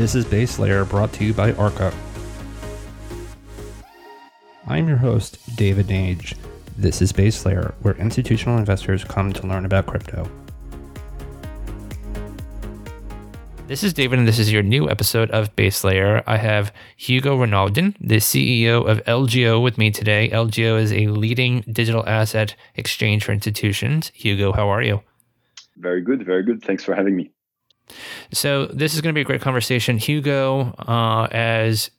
This is Base Layer brought to you by Arca. I'm your host, David Nage. This is Base Layer, where institutional investors come to learn about crypto. This is David, and this is your new episode of Base Layer. I have Hugo Renaudin, the CEO of LGO, with me today. LGO is a leading digital asset exchange for institutions. Hugo, how are you? Very good, very good. Thanks for having me. So, this is going to be a great conversation. Hugo, uh, as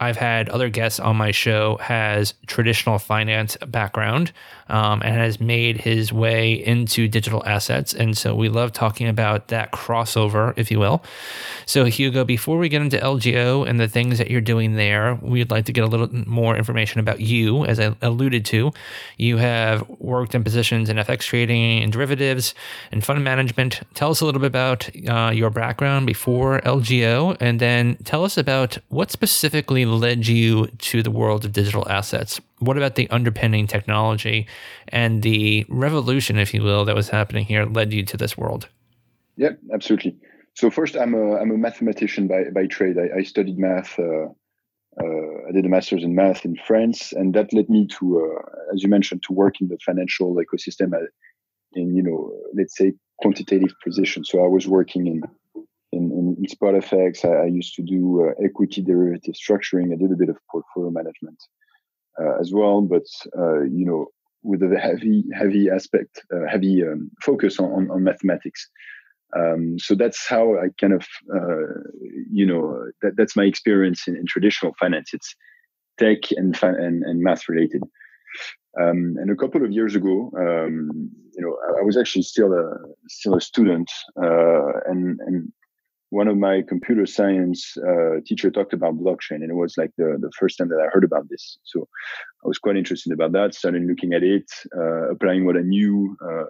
I've had other guests on my show has traditional finance background um, and has made his way into digital assets, and so we love talking about that crossover, if you will. So Hugo, before we get into LGO and the things that you're doing there, we'd like to get a little more information about you. As I alluded to, you have worked in positions in FX trading and derivatives and fund management. Tell us a little bit about uh, your background before LGO, and then tell us about what specifically led you to the world of digital assets? What about the underpinning technology and the revolution, if you will, that was happening here led you to this world? Yeah, absolutely. So first, I'm a I'm a mathematician by by trade. I, I studied math. Uh, uh, I did a master's in math in France, and that led me to, uh, as you mentioned, to work in the financial ecosystem uh, in you know let's say quantitative position. So I was working in in, in, in SpotFX. I, I, used to do uh, equity derivative structuring. I did a bit of portfolio management uh, as well, but uh, you know, with a heavy, heavy aspect, uh, heavy um, focus on, on, on mathematics. Um, so that's how I kind of, uh, you know, that, that's my experience in, in traditional finance. It's tech and and, and math related. Um, and a couple of years ago, um, you know, I, I, was actually still a still a student, uh, and and one of my computer science uh, teacher talked about blockchain and it was like the, the first time that i heard about this. So i was quite interested about that started looking at it uh, applying what i knew uh,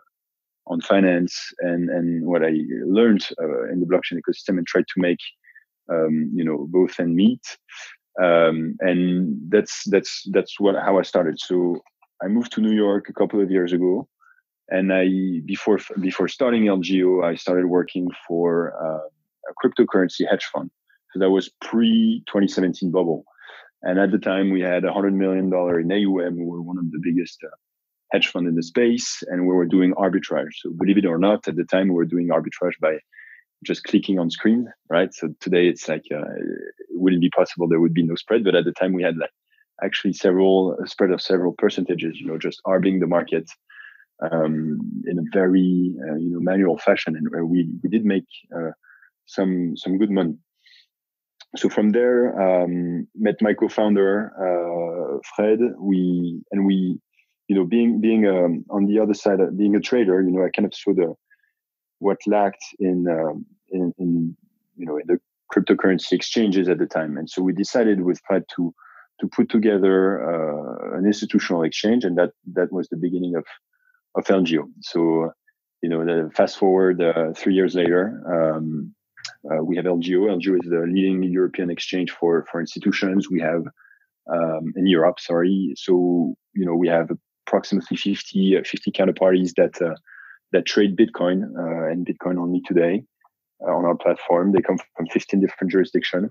on finance and and what i learned uh, in the blockchain ecosystem and tried to make um, you know both and meet. Um, and that's that's that's what how i started. So i moved to new york a couple of years ago and i before before starting lgo i started working for uh, a cryptocurrency hedge fund. So that was pre 2017 bubble. And at the time, we had $100 million in AUM. We were one of the biggest uh, hedge fund in the space, and we were doing arbitrage. So believe it or not, at the time, we were doing arbitrage by just clicking on screen, right? So today, it's like uh, it wouldn't be possible. There would be no spread, but at the time, we had like actually several spread of several percentages. You know, just arbing the market um, in a very uh, you know manual fashion, and we we did make uh, some some good money. So from there, um, met my co-founder uh, Fred. We and we, you know, being being um, on the other side, of being a trader, you know, I kind of saw the what lacked in um, in, in you know in the cryptocurrency exchanges at the time, and so we decided with Fred to to put together uh, an institutional exchange, and that that was the beginning of of LGO. So you know, fast forward uh, three years later, um, uh, we have LGO. LGO is the leading European exchange for for institutions. We have um, in Europe, sorry. So you know we have approximately 50, uh, 50 counterparties that uh, that trade Bitcoin uh, and Bitcoin only today uh, on our platform. They come from 15 different jurisdictions.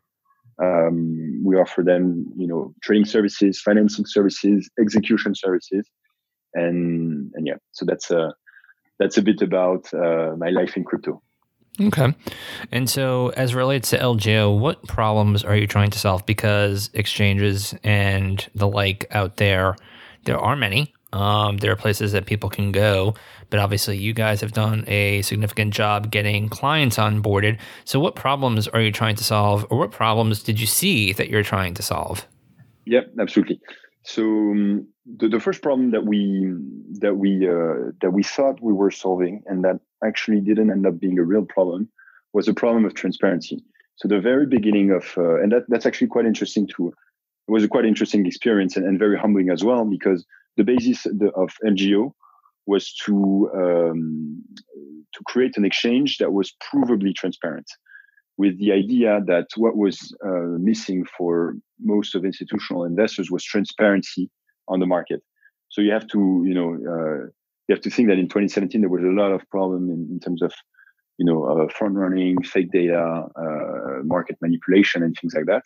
Um, we offer them, you know, trading services, financing services, execution services, and and yeah. So that's a that's a bit about uh, my life in crypto. Okay. And so, as relates to LGO, what problems are you trying to solve? Because exchanges and the like out there, there are many. Um, there are places that people can go, but obviously, you guys have done a significant job getting clients onboarded. So, what problems are you trying to solve, or what problems did you see that you're trying to solve? Yeah, absolutely. So um, the, the first problem that we that we uh, that we thought we were solving, and that actually didn't end up being a real problem was a problem of transparency. So the very beginning of, uh, and that, that's actually quite interesting to, it was a quite interesting experience and, and very humbling as well because the basis of LGO was to um, to create an exchange that was provably transparent, with the idea that what was uh, missing for most of institutional investors was transparency on the market. So you have to, you know, uh, you have to think that in 2017 there was a lot of problem in, in terms of you know, uh, front running, fake data, uh, market manipulation, and things like that.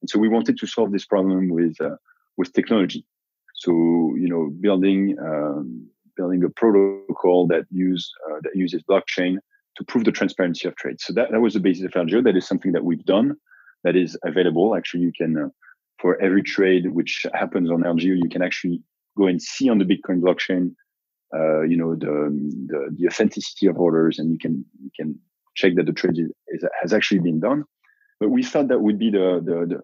And so we wanted to solve this problem with uh, with technology. So you know, building um, building a protocol that use uh, that uses blockchain to prove the transparency of trade. So that, that was the basis of LGO. That is something that we've done. That is available. Actually, you can uh, for every trade which happens on LGO, you can actually go and see on the Bitcoin blockchain, uh, you know, the, the, the authenticity of orders, and you can you can check that the trade is, is, has actually been done. But we thought that would be the the, the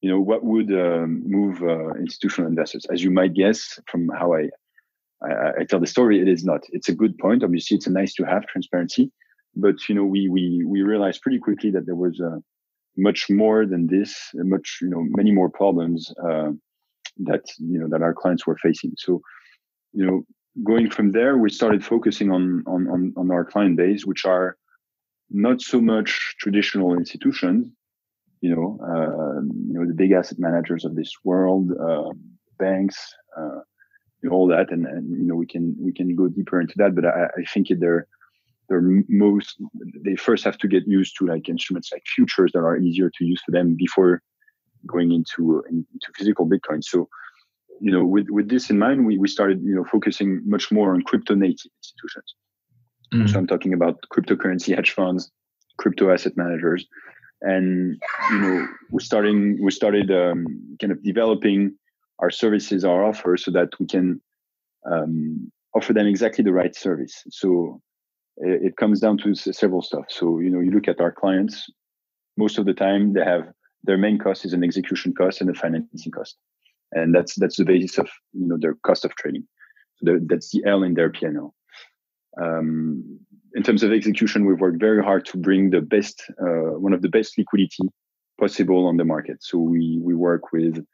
you know what would um, move uh, institutional investors. As you might guess from how I, I, I tell the story, it is not. It's a good point. Obviously, it's a nice to have transparency, but you know we we we realized pretty quickly that there was a much more than this, much you know many more problems uh, that you know that our clients were facing. So you know going from there, we started focusing on on on, on our client base, which are not so much traditional institutions, you know, uh, you know the big asset managers of this world, uh, banks, uh, you know, all that, and, and you know we can we can go deeper into that. But I, I think they're they're most they first have to get used to like instruments like futures that are easier to use for them before going into into physical bitcoin. So you know with with this in mind we, we started you know focusing much more on crypto native institutions. Mm. so i'm talking about cryptocurrency hedge funds crypto asset managers and you know we're starting we started um, kind of developing our services our offer so that we can um, offer them exactly the right service. So it comes down to several stuff. So, you know, you look at our clients, most of the time they have their main cost is an execution cost and a financing cost. And that's that's the basis of you know their cost of trading. So that's the L in their PNL. Um, in terms of execution, we've worked very hard to bring the best, uh, one of the best liquidity possible on the market. So we we work with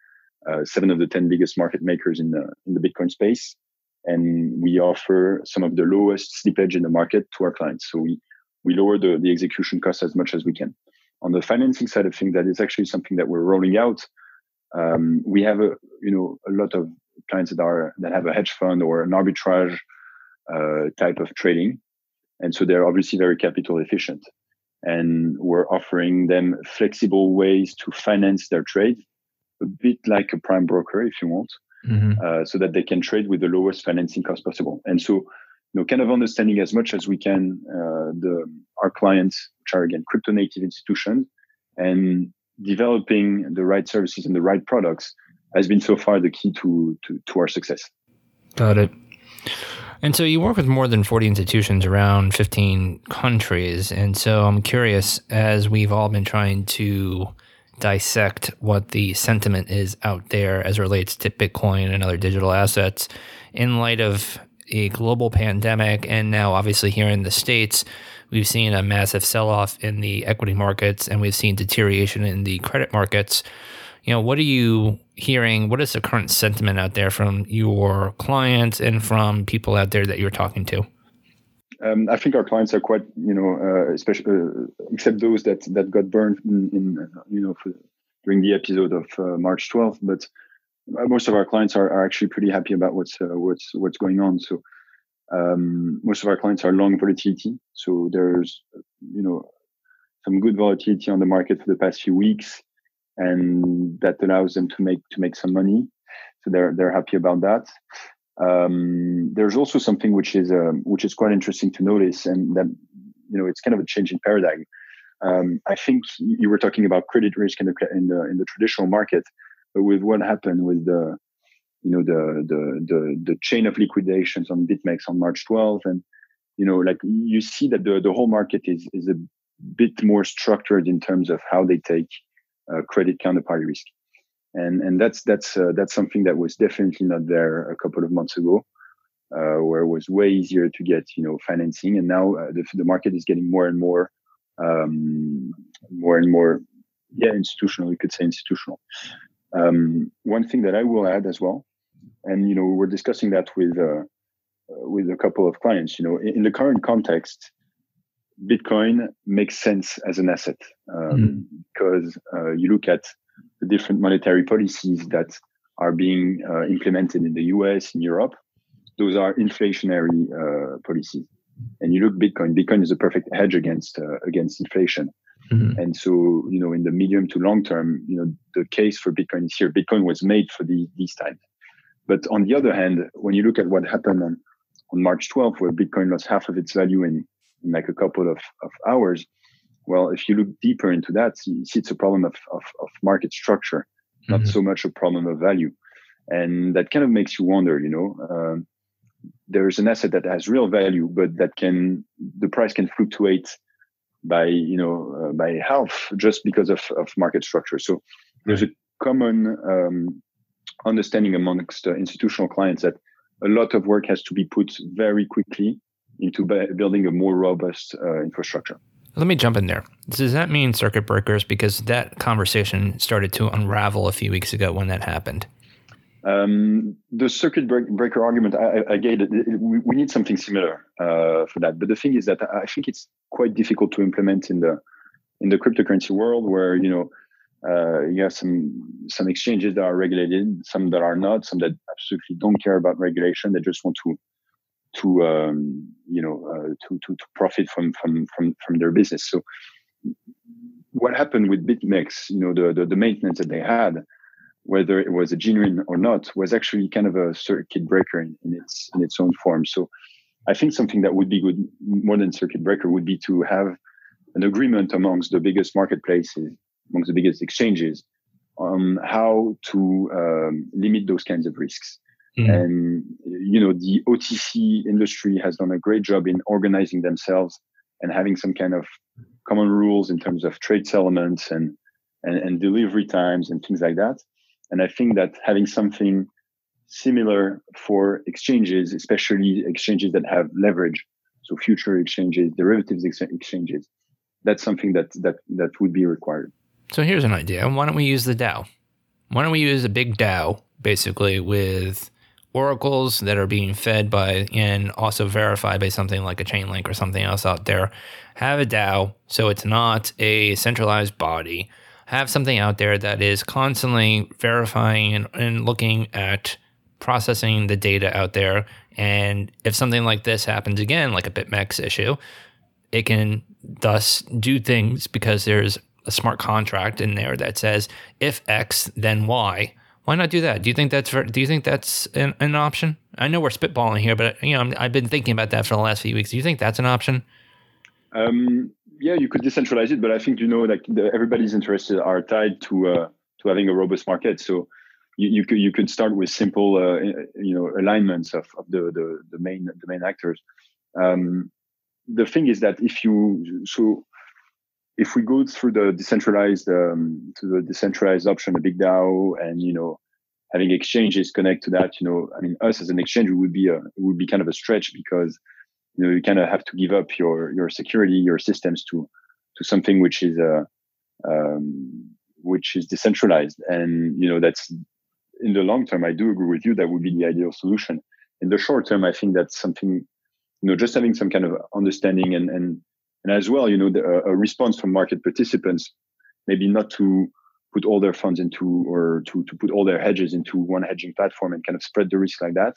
uh, seven of the ten biggest market makers in the in the Bitcoin space and we offer some of the lowest slippage in the market to our clients. So we we lower the, the execution cost as much as we can. On the financing side of things, that is actually something that we're rolling out. Um, we have a you know a lot of clients that are that have a hedge fund or an arbitrage uh, type of trading, and so they're obviously very capital efficient. And we're offering them flexible ways to finance their trade, a bit like a prime broker, if you want mm-hmm. uh, so that they can trade with the lowest financing cost possible. And so, you know, kind of understanding as much as we can uh, the our clients, which are again crypto native institutions, and developing the right services and the right products has been so far the key to to, to our success. Got it. And so you work with more than 40 institutions around 15 countries. And so I'm curious, as we've all been trying to dissect what the sentiment is out there as relates to Bitcoin and other digital assets in light of a global pandemic. And now, obviously, here in the States, we've seen a massive sell off in the equity markets and we've seen deterioration in the credit markets. You know, what are you hearing? What is the current sentiment out there from your clients and from people out there that you're talking to? Um, I think our clients are quite, you know, uh, especially uh, except those that that got burned in, in you know, for, during the episode of uh, March 12th. But most of our clients are, are actually pretty happy about what's uh, what's what's going on. So um, most of our clients are long volatility. So there's, you know, some good volatility on the market for the past few weeks, and that allows them to make to make some money. So they're they're happy about that. Um, there's also something which is um, which is quite interesting to notice, and that you know it's kind of a change in paradigm. Um, I think you were talking about credit risk in the in the in the traditional market, but with what happened with the you know the the the, the chain of liquidations on BitMEX on March 12th, and you know like you see that the the whole market is is a bit more structured in terms of how they take uh, credit counterparty risk and and that's that's uh, that's something that was definitely not there a couple of months ago, uh, where it was way easier to get you know financing, and now uh, the the market is getting more and more um, more and more yeah institutional. You could say institutional. Um, one thing that I will add as well, and you know we're discussing that with uh, with a couple of clients. You know, in, in the current context, Bitcoin makes sense as an asset um, mm. because uh, you look at the different monetary policies that are being uh, implemented in the US, in Europe, those are inflationary uh, policies. and you look Bitcoin, Bitcoin is a perfect hedge against uh, against inflation. Mm-hmm. And so, you know, in the medium to long term, you know, the case for Bitcoin is here. Bitcoin was made for the, these times. But on the other hand, when you look at what happened on, on March 12th, where Bitcoin lost half of its value in, in like a couple of, of hours, well, if you look deeper into that, you see it's a problem of, of, of market structure, not mm-hmm. so much a problem of value. And that kind of makes you wonder, you know, um, there's an asset that has real value, but that can, the price can fluctuate by, you know, uh, by half just because of, of market structure. So there's a common um, understanding amongst uh, institutional clients that a lot of work has to be put very quickly into building a more robust uh, infrastructure. Let me jump in there. Does that mean circuit breakers? Because that conversation started to unravel a few weeks ago when that happened. Um, the circuit breaker argument, I, I. We, we need something similar uh, for that. But the thing is that I think it's quite difficult to implement in the in the cryptocurrency world, where you know uh, you have some some exchanges that are regulated, some that are not, some that absolutely don't care about regulation. They just want to to um, you know uh, to, to to profit from from from from their business. So what happened with BitMEX, you know, the, the, the maintenance that they had, whether it was a genuine or not, was actually kind of a circuit breaker in, in its in its own form. So I think something that would be good more than circuit breaker would be to have an agreement amongst the biggest marketplaces, amongst the biggest exchanges, on how to um, limit those kinds of risks. Mm. And you know, the OTC industry has done a great job in organizing themselves and having some kind of common rules in terms of trade settlements and, and, and delivery times and things like that. And I think that having something similar for exchanges, especially exchanges that have leverage, so future exchanges, derivatives ex- exchanges, that's something that that that would be required. So here's an idea. Why don't we use the DAO? Why don't we use a big DAO basically with oracles that are being fed by and also verified by something like a Chainlink or something else out there. Have a DAO so it's not a centralized body. Have something out there that is constantly verifying and, and looking at processing the data out there. And if something like this happens again, like a BitMEX issue, it can thus do things because there's a smart contract in there that says if X, then Y why not do that? Do you think that's do you think that's an, an option? I know we're spitballing here, but you know i have been thinking about that for the last few weeks. Do you think that's an option? Um, yeah, you could decentralize it, but I think you know like the, everybody's interests are tied to uh, to having a robust market. So you, you could you could start with simple uh, you know alignments of, of the, the the main the main actors. Um, the thing is that if you so if we go through the decentralized um, to the decentralized option, a big DAO, and you know having exchanges connect to that, you know, I mean, us as an exchange would be a would be kind of a stretch because you know you kind of have to give up your your security, your systems to to something which is a uh, um, which is decentralized, and you know that's in the long term. I do agree with you that would be the ideal solution. In the short term, I think that's something you know just having some kind of understanding and and and as well, you know, the, a response from market participants, maybe not to put all their funds into or to, to put all their hedges into one hedging platform and kind of spread the risk like that.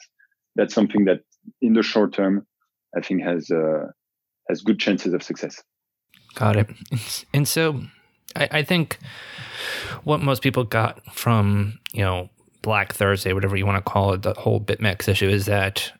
That's something that in the short term, I think has uh, has good chances of success. Got it. And so I, I think what most people got from, you know, Black Thursday, whatever you want to call it, the whole BitMEX issue is that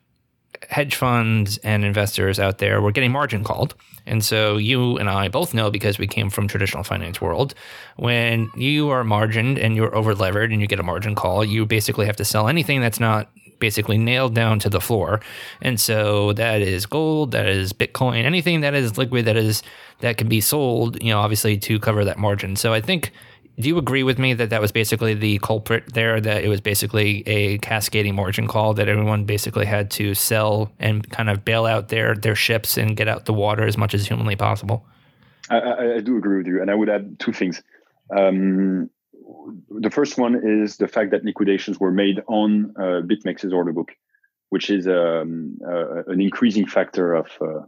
hedge funds and investors out there were getting margin called. And so you and I both know because we came from traditional finance world, when you are margined and you're over levered and you get a margin call, you basically have to sell anything that's not basically nailed down to the floor. And so that is gold, that is Bitcoin, anything that is liquid that is that can be sold, you know, obviously to cover that margin. So I think do you agree with me that that was basically the culprit there? That it was basically a cascading margin call that everyone basically had to sell and kind of bail out their their ships and get out the water as much as humanly possible. I, I, I do agree with you, and I would add two things. Um, the first one is the fact that liquidations were made on uh, BitMEX's order book, which is um, uh, an increasing factor of uh,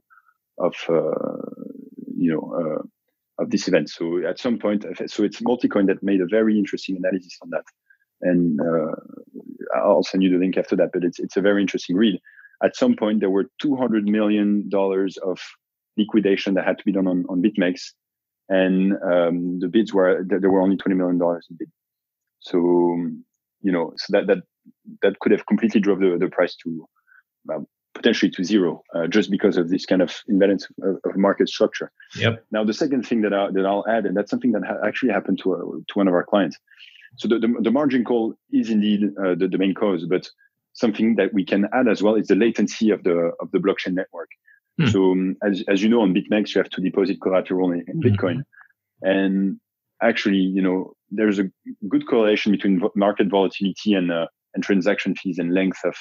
of uh, you know uh, of this event. So at some point, so it's Multicoin that made a very interesting analysis on that, and uh, I'll send you the link after that. But it's it's a very interesting read. at some point there were 200 million dollars of liquidation that had to be done on, on BitMEX, and um, the bids were there were only 20 million dollars in bid. So you know, so that that that could have completely drove the, the price to potentially to zero uh, just because of this kind of imbalance of, of, market structure. Yep. Now, the second thing that, I, that I'll add, and that's something that ha- actually happened to, a, to one of our clients. So the, the, the margin call is indeed uh, the, the main cause, but something that we can add as well is the latency of the of the blockchain network. Hmm. So um, as, as you know, on BitMEX, you have to deposit collateral in, in Bitcoin. Mm-hmm. And actually, you know, there's a good correlation between market volatility and, uh, and transaction fees and length of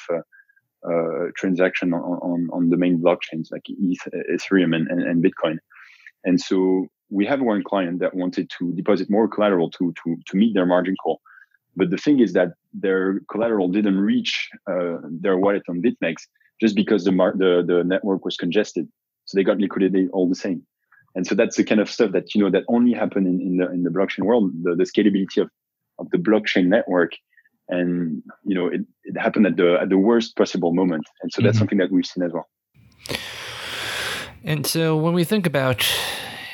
uh, transaction on, on, on, the main blockchains like Ethereum and, and, and, Bitcoin. And so we have one client that wanted to deposit more collateral to, to, to meet their margin call. But the thing is that their collateral didn't reach uh, their wallet on BitMEX just because the, mar- the, the network was congested. So they got liquidated all the same. And so that's the kind of stuff that, you know, that only happen in, in the, in the blockchain world, the, the scalability of, of the blockchain network and you know it, it happened at the at the worst possible moment and so that's mm-hmm. something that we've seen as well and so when we think about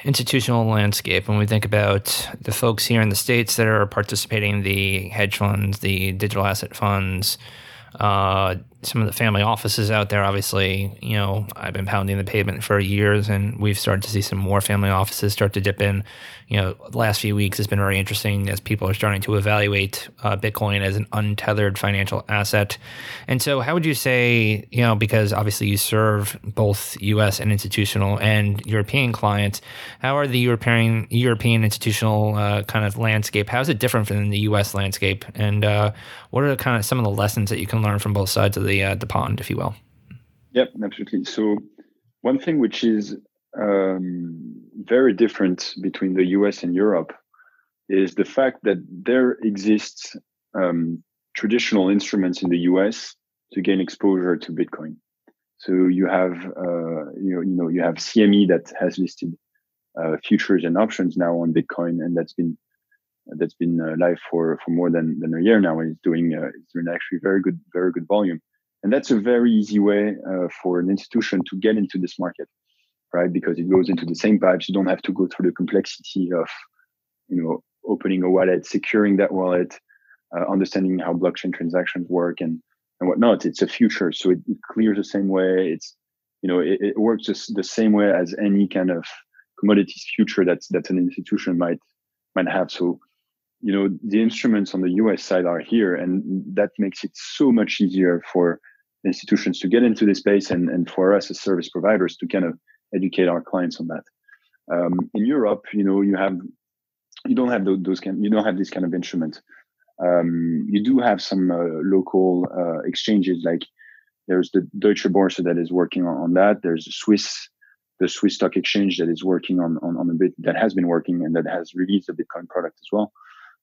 institutional landscape when we think about the folks here in the states that are participating the hedge funds the digital asset funds uh, some of the family offices out there. Obviously, you know, I've been pounding the pavement for years, and we've started to see some more family offices start to dip in. You know, the last few weeks has been very interesting as people are starting to evaluate uh, Bitcoin as an untethered financial asset. And so, how would you say, you know, because obviously you serve both U.S. and institutional and European clients, how are the European European institutional uh, kind of landscape? How is it different from the U.S. landscape? And uh, what are kind of some of the lessons that you can learn from both sides of the uh, the pond, if you will. Yep, absolutely. So one thing which is um, very different between the US and Europe is the fact that there exists um, traditional instruments in the US to gain exposure to Bitcoin. So you have uh, you know you know you have CME that has listed uh, futures and options now on Bitcoin, and that's been that's been uh, live for for more than, than a year now, and it's doing uh, it's doing actually very good very good volume. And that's a very easy way uh, for an institution to get into this market, right? Because it goes into the same pipes. You don't have to go through the complexity of, you know, opening a wallet, securing that wallet, uh, understanding how blockchain transactions work and, and whatnot. It's a future. So it, it clears the same way. It's, you know, it, it works just the same way as any kind of commodities future that's, that an institution might, might have. So, you know, the instruments on the US side are here and that makes it so much easier for institutions to get into this space and, and for us as service providers to kind of educate our clients on that. Um, in Europe, you know, you have you don't have those, kind you don't have this kind of instrument. Um, you do have some uh, local uh, exchanges like there's the Deutsche Börse that is working on, on, that. There's the Swiss the Swiss Stock Exchange that is working on, on on a bit that has been working and that has released a Bitcoin product as well.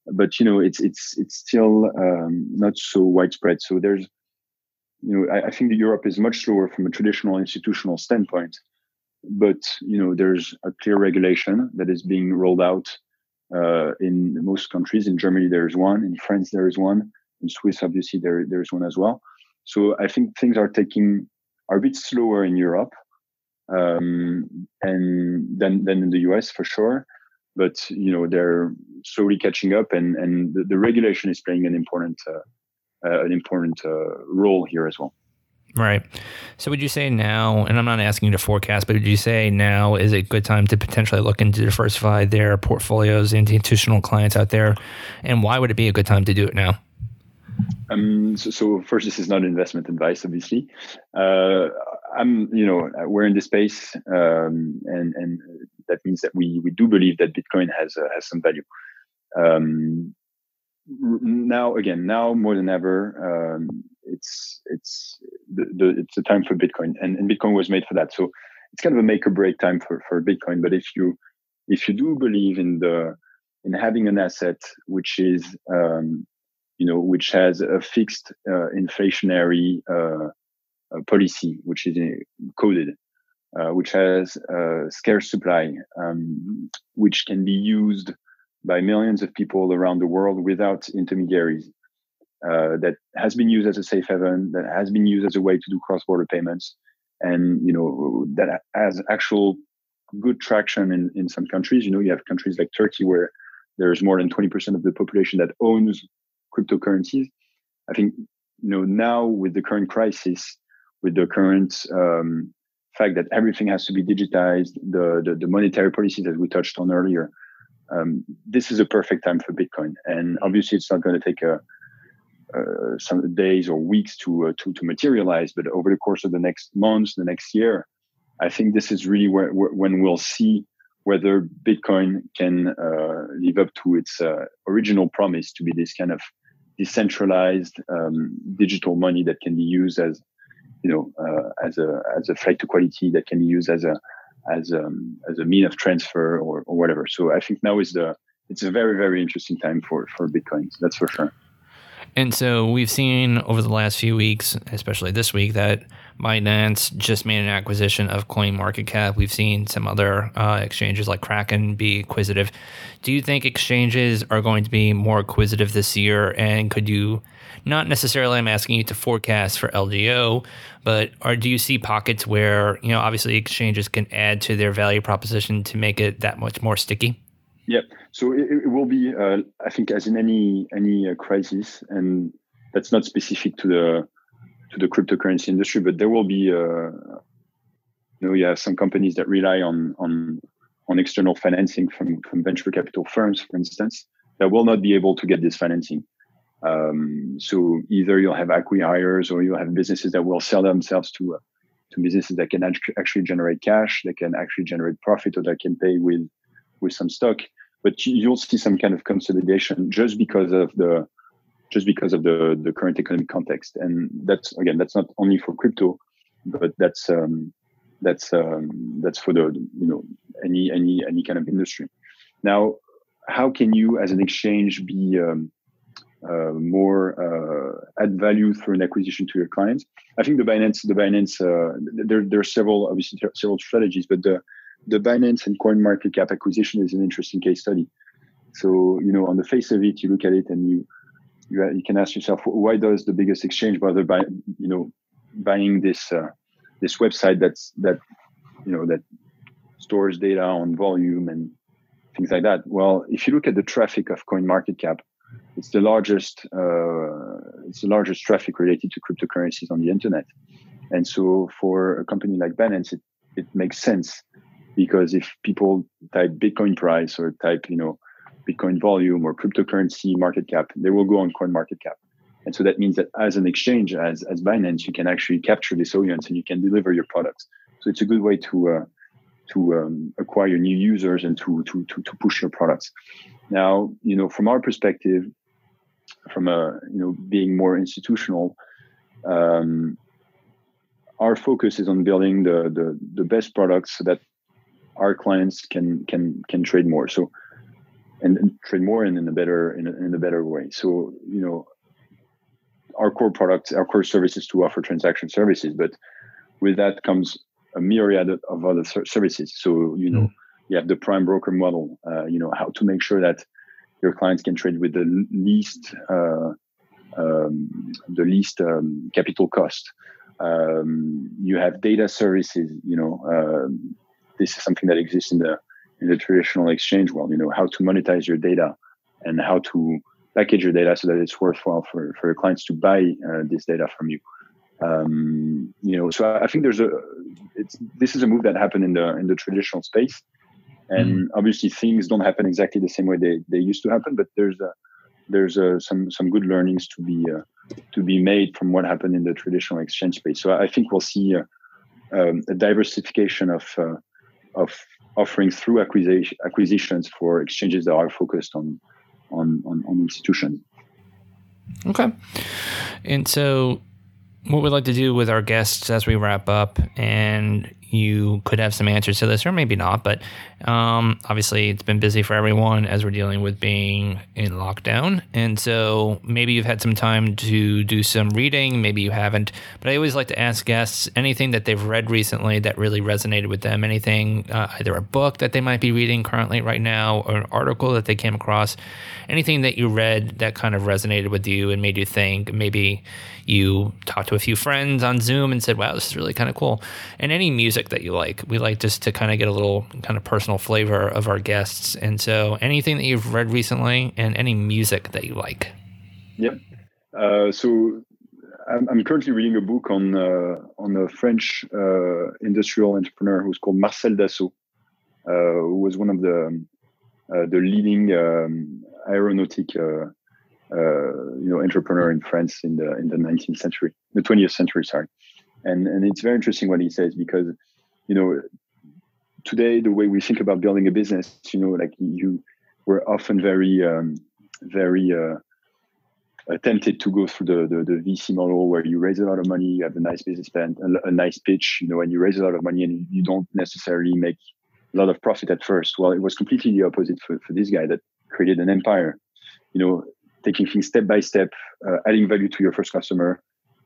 But you know, it's it's it's still um, not so widespread. So there's you know, I, I think Europe is much slower from a traditional institutional standpoint, but you know, there's a clear regulation that is being rolled out uh, in most countries. In Germany, there is one. In France, there is one. In Swiss, obviously, there there is one as well. So I think things are taking are a bit slower in Europe, um, and than than in the US for sure. But you know they're slowly catching up, and and the, the regulation is playing an important uh, an important uh, role here as well. Right. So would you say now, and I'm not asking you to forecast, but would you say now is a good time to potentially look into diversify their portfolios into institutional clients out there? And why would it be a good time to do it now? Um, so, so, first, this is not investment advice, obviously. Uh, I'm, you know, we're in this space, um, and and that means that we we do believe that Bitcoin has uh, has some value. Um, now again now more than ever um, it's it's the, the it's time for bitcoin and, and bitcoin was made for that. So it's kind of a make or break time for, for bitcoin. But if you if you do believe in the in having an asset which is um, you know which has a fixed uh, inflationary uh, uh, policy which is uh, coded uh, which has a scarce supply um, which can be used by millions of people around the world without intermediaries. uh, that has been used as a safe haven, that has been used as a way to do cross-border payments, and you know that has actual good traction in, in some countries. You know, you have countries like Turkey where there's more than 20% of the population that owns cryptocurrencies. I think you know now with the current crisis, with the current um, fact that everything has to be digitized, the, the, the monetary policies that we touched on earlier, um, this is a perfect time for Bitcoin. And obviously, it's not going to take a, uh, some days or weeks to, uh, to to materialize, but over the course of the next months, the next year, I think this is really where, where when we'll see whether Bitcoin can uh, live up to its uh, original promise to be this kind of decentralized um, digital money that can be used as you know uh, as a as a flight to quality that can be used as a as um, as a mean of transfer or, or whatever. So I think now is the it's a very very interesting time for for Bitcoin. That's for sure. And so we've seen over the last few weeks, especially this week, that Binance just made an acquisition of CoinMarketCap. We've seen some other uh, exchanges like Kraken be acquisitive. Do you think exchanges are going to be more acquisitive this year? And could you, not necessarily, I'm asking you to forecast for LGO, but do you see pockets where you know obviously exchanges can add to their value proposition to make it that much more sticky? Yeah. So it, it will be, uh, I think, as in any any uh, crisis, and that's not specific to the to the cryptocurrency industry, but there will be, uh, you know, you have some companies that rely on on on external financing from from venture capital firms, for instance, that will not be able to get this financing. Um, so either you'll have acquihires or you'll have businesses that will sell themselves to uh, to businesses that can actually generate cash, that can actually generate profit, or that can pay with with some stock. But you'll see some kind of consolidation just because of the just because of the the current economic context. And that's again, that's not only for crypto, but that's um, that's um, that's for the you know any any any kind of industry. Now, how can you as an exchange be um, uh, more uh, add value through an acquisition to your clients? I think the Binance the Binance uh, there there are several obviously several strategies, but the the Binance and Coin Market Cap acquisition is an interesting case study. So, you know, on the face of it, you look at it and you you, you can ask yourself, why does the biggest exchange bother by you know buying this uh, this website that's that you know that stores data on volume and things like that? Well, if you look at the traffic of CoinMarketCap, it's the largest uh, it's the largest traffic related to cryptocurrencies on the internet. And so, for a company like Binance, it, it makes sense because if people type Bitcoin price or type, you know, Bitcoin volume or cryptocurrency market cap, they will go on coin market cap. And so that means that as an exchange, as, as Binance, you can actually capture this audience and you can deliver your products. So it's a good way to uh, to um, acquire new users and to, to to to push your products. Now, you know, from our perspective, from a you know being more institutional, um, our focus is on building the, the the best products so that our clients can can can trade more. So and, and trade more and in a better in a, in a better way. So you know, our core products, our core services to offer transaction services, but with that comes a myriad of other services. So you know, mm. you have the prime broker model. Uh, you know how to make sure that your clients can trade with the least uh, um, the least um, capital cost. Um, you have data services. You know, um, this is something that exists in the in the traditional exchange world. You know how to monetize your data and how to package your data so that it's worthwhile for for your clients to buy uh, this data from you. Um, you know, so I think there's a it's this is a move that happened in the in the traditional space, and mm. obviously things don't happen exactly the same way they, they used to happen. But there's a, there's a, some some good learnings to be uh, to be made from what happened in the traditional exchange space. So I think we'll see uh, um, a diversification of uh, of offering through acquisition, acquisitions for exchanges that are focused on, on, on, on institutions. Okay. And so what we'd like to do with our guests as we wrap up and you could have some answers to this, or maybe not. But um, obviously, it's been busy for everyone as we're dealing with being in lockdown. And so maybe you've had some time to do some reading, maybe you haven't. But I always like to ask guests anything that they've read recently that really resonated with them, anything, uh, either a book that they might be reading currently right now, or an article that they came across, anything that you read that kind of resonated with you and made you think, maybe you talked to a few friends on Zoom and said, wow, this is really kind of cool. And any music that you like. We like just to kind of get a little kind of personal flavor of our guests. And so anything that you've read recently and any music that you like. Yep. Uh, so I'm, I'm, currently reading a book on uh, on a French uh, industrial entrepreneur who's called Marcel Dassault, uh, who was one of the uh, the leading um, aeronautic uh, you know entrepreneur in France in the in the 19th century, the 20th century, sorry. And and it's very interesting what he says because you know today the way we think about building a business, you know, like you we're often very um, very uh, tempted to go through the, the, the VC model where you raise a lot of money, you have a nice business plan, a, a, nice pitch, you know, and you raise a lot of money and you don't necessarily make a lot of profit at first. Well, it was completely the opposite for, for this guy that created an empire. You know, taking things step by step, uh, adding value to your first customer,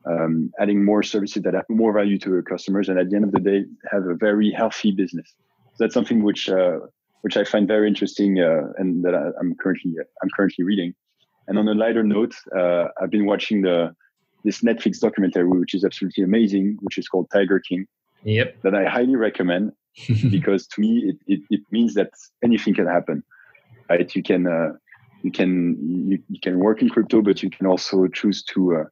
um, adding more services that add more value to your customers, and at the end of the day, have a very healthy business. So that's something which uh, which I find very interesting, uh, and that I, am currently I'm currently reading. And on a lighter note, uh, I've been watching the this Netflix documentary, which is absolutely amazing, which is called Tiger King. Yep. That I highly recommend because to me it, it, it, means that anything can happen. Right? You can uh, you can you, you can work in crypto, but you can also choose to uh,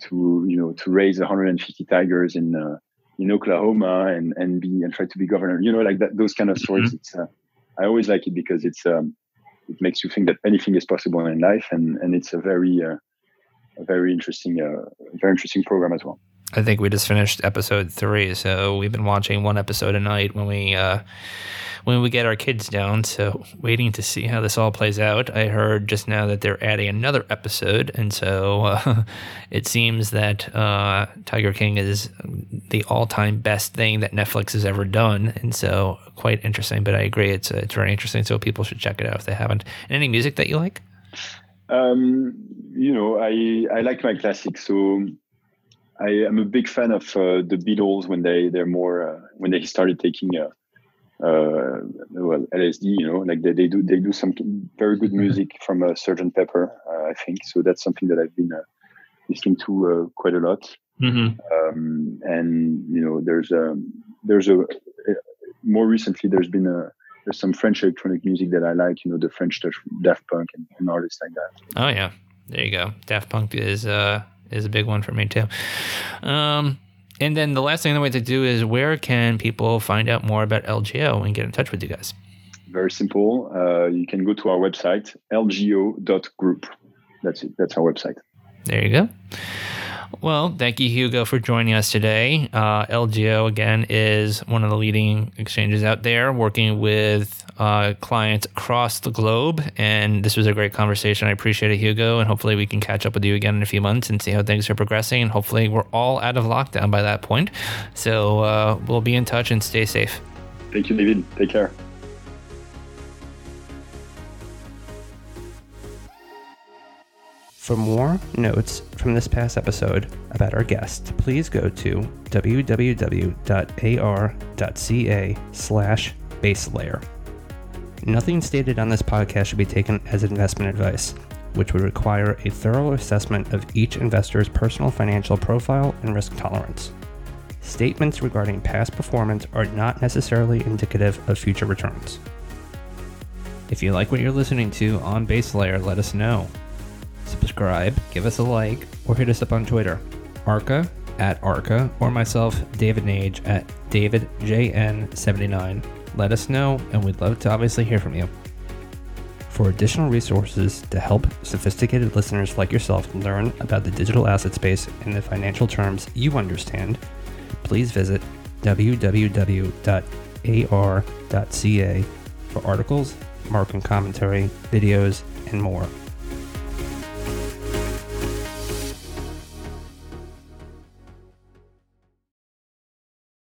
to you know to raise 150 tigers in uh, in Oklahoma and and be and try to be governor. You know, like that those kind of stories. Mm-hmm. It's uh, I always like it because it's um, it makes you think that anything is possible in life, and and it's a very uh, a very interesting uh, very interesting program as well. I think we just finished episode three, so we've been watching one episode a night when we uh, when we get our kids down. So, waiting to see how this all plays out. I heard just now that they're adding another episode, and so uh, it seems that uh, Tiger King is the all-time best thing that Netflix has ever done, and so quite interesting. But I agree, it's it's very interesting. So people should check it out if they haven't. And any music that you like? Um, you know, I I like my classics. So I am a big fan of uh, the Beatles when they they're more uh, when they started taking uh, uh, well LSD, you know, like they, they do they do some very good mm-hmm. music from uh, Sgt. Pepper, uh, I think. So that's something that I've been uh, listening to uh, quite a lot. Mm-hmm. Um, and you know, there's a um, there's a more recently there's been a there's some French electronic music that I like. You know, the French touch, Daft Punk, and, and artists like that. Oh yeah, there you go. Daft Punk is uh is a big one for me too. Um, and then the last thing I want to do is where can people find out more about LGO and get in touch with you guys? Very simple. Uh, you can go to our website, lgo.group. That's it. That's our website. There you go. Well, thank you, Hugo, for joining us today. Uh, LGO, again, is one of the leading exchanges out there working with uh, clients across the globe. And this was a great conversation. I appreciate it, Hugo. And hopefully, we can catch up with you again in a few months and see how things are progressing. And hopefully, we're all out of lockdown by that point. So uh, we'll be in touch and stay safe. Thank you, David. Take care. For more notes from this past episode about our guest, please go to www.ar.ca slash baselayer. Nothing stated on this podcast should be taken as investment advice, which would require a thorough assessment of each investor's personal financial profile and risk tolerance. Statements regarding past performance are not necessarily indicative of future returns. If you like what you're listening to on Baselayer, let us know subscribe, give us a like, or hit us up on Twitter. Arca at Arca, or myself, David Nage at DavidJN79. Let us know, and we'd love to obviously hear from you. For additional resources to help sophisticated listeners like yourself learn about the digital asset space in the financial terms you understand, please visit www.ar.ca for articles, market commentary, videos, and more.